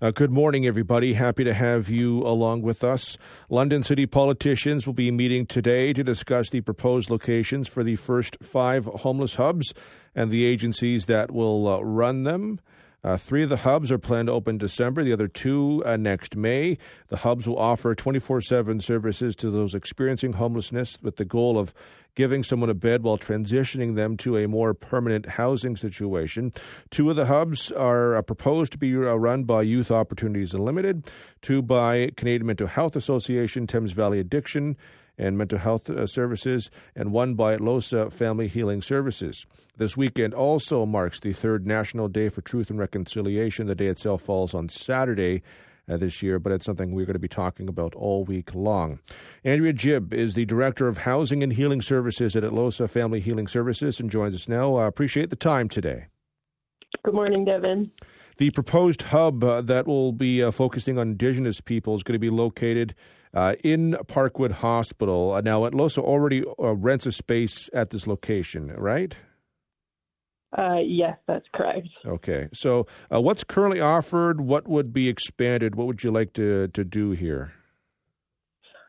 Uh, good morning, everybody. Happy to have you along with us. London City politicians will be meeting today to discuss the proposed locations for the first five homeless hubs and the agencies that will uh, run them. Uh, three of the hubs are planned to open December, the other two uh, next May. The hubs will offer 24 7 services to those experiencing homelessness with the goal of giving someone a bed while transitioning them to a more permanent housing situation. Two of the hubs are uh, proposed to be uh, run by Youth Opportunities Unlimited, two by Canadian Mental Health Association, Thames Valley Addiction and Mental Health uh, Services, and one by LOSA Family Healing Services. This weekend also marks the third National Day for Truth and Reconciliation. The day itself falls on Saturday. Uh, this year, but it's something we're going to be talking about all week long. Andrea Jibb is the Director of Housing and Healing Services at LOSA Family Healing Services and joins us now. I uh, appreciate the time today. Good morning, Devin. The proposed hub uh, that will be uh, focusing on Indigenous people is going to be located uh, in Parkwood Hospital. Uh, now, LOSA already uh, rents a space at this location, right? Uh, yes, that's correct. Okay. So, uh, what's currently offered? What would be expanded? What would you like to, to do here?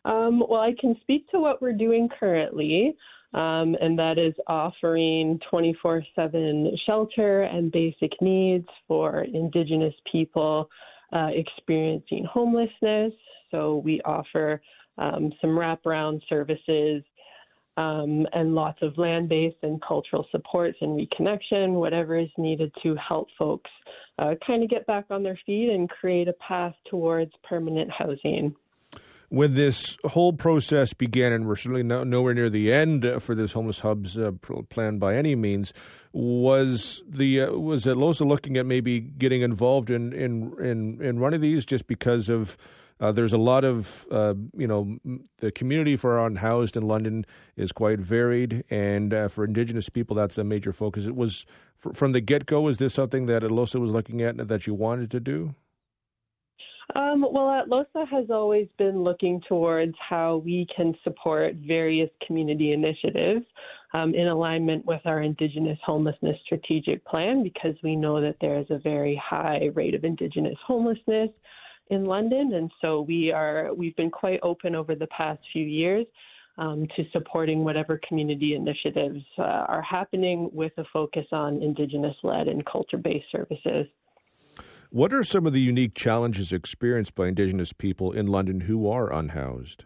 Um, well, I can speak to what we're doing currently, um, and that is offering 24 7 shelter and basic needs for Indigenous people uh, experiencing homelessness. So we offer um, some wraparound services um, and lots of land based and cultural supports and reconnection, whatever is needed to help folks uh, kind of get back on their feet and create a path towards permanent housing. When this whole process began, and we're certainly no, nowhere near the end for this homeless hubs uh, plan by any means, was the uh, was LOSA looking at maybe getting involved in in in, in running these just because of uh, there's a lot of, uh, you know, the community for unhoused in London is quite varied, and uh, for Indigenous people, that's a major focus. It was from the get go. Is this something that LOSA was looking at that you wanted to do? Um, well, LOSA has always been looking towards how we can support various community initiatives um, in alignment with our Indigenous homelessness strategic plan because we know that there is a very high rate of Indigenous homelessness in London, and so we are we've been quite open over the past few years um, to supporting whatever community initiatives uh, are happening with a focus on Indigenous-led and culture-based services. What are some of the unique challenges experienced by Indigenous people in London who are unhoused?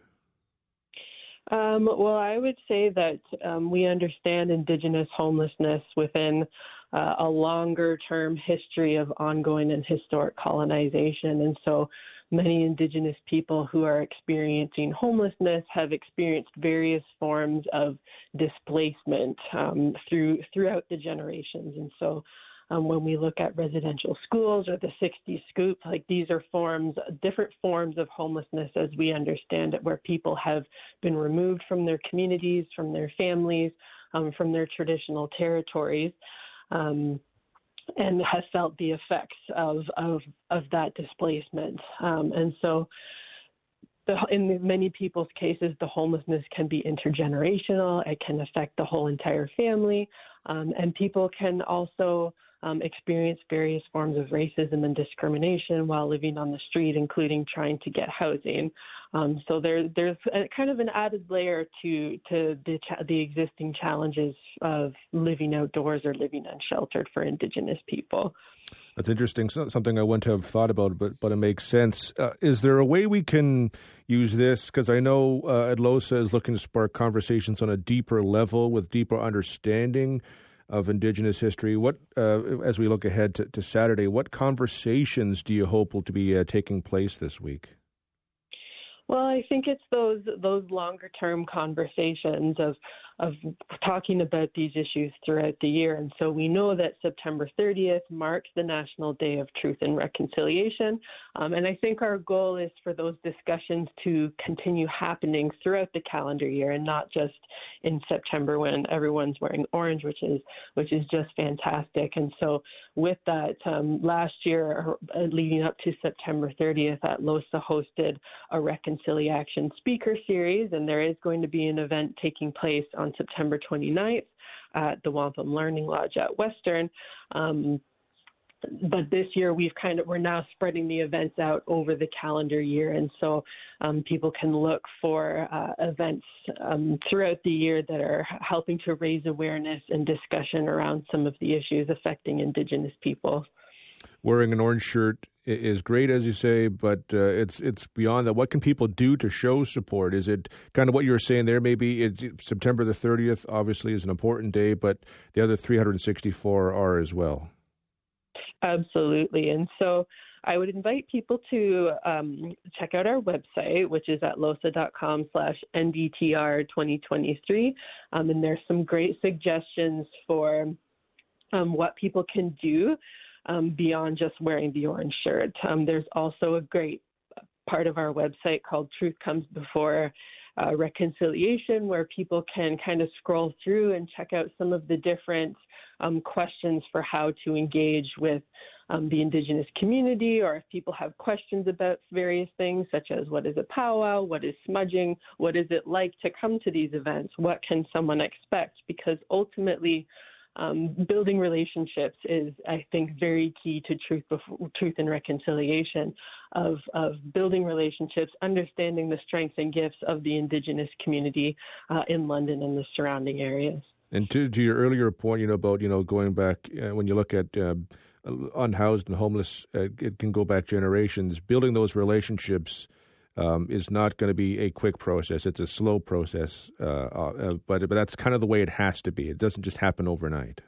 Um, well, I would say that um, we understand Indigenous homelessness within uh, a longer term history of ongoing and historic colonization. And so many Indigenous people who are experiencing homelessness have experienced various forms of displacement um, through throughout the generations. And so um, when we look at residential schools or the 60 scoop, like these are forms, different forms of homelessness as we understand it, where people have been removed from their communities, from their families, um, from their traditional territories um, and has felt the effects of of, of that displacement. Um, and so, the, in many people's cases, the homelessness can be intergenerational. It can affect the whole entire family, um, and people can also um, experience various forms of racism and discrimination while living on the street, including trying to get housing. Um, so there, there's a, kind of an added layer to to the the existing challenges of living outdoors or living unsheltered for Indigenous people. That's interesting. Something I wouldn't have thought about, but but it makes sense. Uh, is there a way we can use this? Because I know uh, LOSA is looking to spark conversations on a deeper level with deeper understanding of Indigenous history. What, uh, as we look ahead to, to, Saturday, what conversations do you hope will to be uh, taking place this week? Well, I think it's those those longer term conversations of of talking about these issues throughout the year. And so we know that September 30th marks the National Day of Truth and Reconciliation. Um, and I think our goal is for those discussions to continue happening throughout the calendar year and not just in September when everyone's wearing orange, which is which is just fantastic. And so with that, um, last year uh, leading up to September 30th, Atlohsa hosted a reconciliation speaker series, and there is going to be an event taking place on September 29th at the Wampum Learning Lodge at Western. Um, but this year we've kind of we're now spreading the events out over the calendar year, and so um, people can look for uh, events um, throughout the year that are helping to raise awareness and discussion around some of the issues affecting Indigenous people. Wearing an orange shirt is great, as you say, but uh, it's it's beyond that. What can people do to show support? Is it kind of what you were saying there? Maybe it's September the 30th, obviously, is an important day, but the other 364 are as well. Absolutely. And so I would invite people to um, check out our website, which is at losa.com slash NDTR 2023. Um, and there's some great suggestions for um, what people can do um, beyond just wearing the orange shirt. Um, there's also a great part of our website called Truth Comes Before uh, Reconciliation, where people can kind of scroll through and check out some of the different um, questions for how to engage with um, the Indigenous community, or if people have questions about various things, such as what is a powwow, what is smudging, what is it like to come to these events, what can someone expect? Because ultimately, um, building relationships is, I think, very key to truth, before, truth and reconciliation. Of of building relationships, understanding the strengths and gifts of the Indigenous community uh, in London and the surrounding areas. And to, to your earlier point, you know about you know going back uh, when you look at uh, unhoused and homeless, uh, it can go back generations. Building those relationships um, is not going to be a quick process. It's a slow process, uh, uh, but but that's kind of the way it has to be. It doesn't just happen overnight.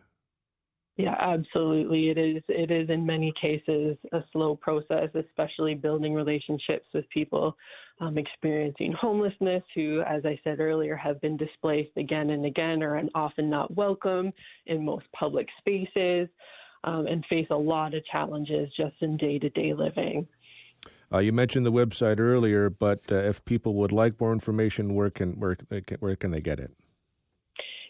Yeah, absolutely. It is. It is in many cases a slow process, especially building relationships with people um, experiencing homelessness, who, as I said earlier, have been displaced again and again, or are often not welcome in most public spaces, um, and face a lot of challenges just in day-to-day living. Uh, you mentioned the website earlier, but uh, if people would like more information, where can where, where can they get it?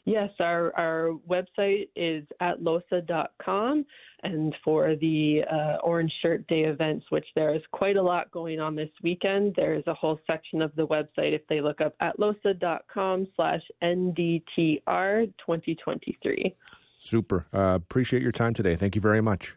Yes, our, our website is at losa.com. And for the uh, Orange Shirt Day events, which there is quite a lot going on this weekend, there is a whole section of the website if they look up at losa.com slash NDTR 2023. Super. Uh, appreciate your time today. Thank you very much.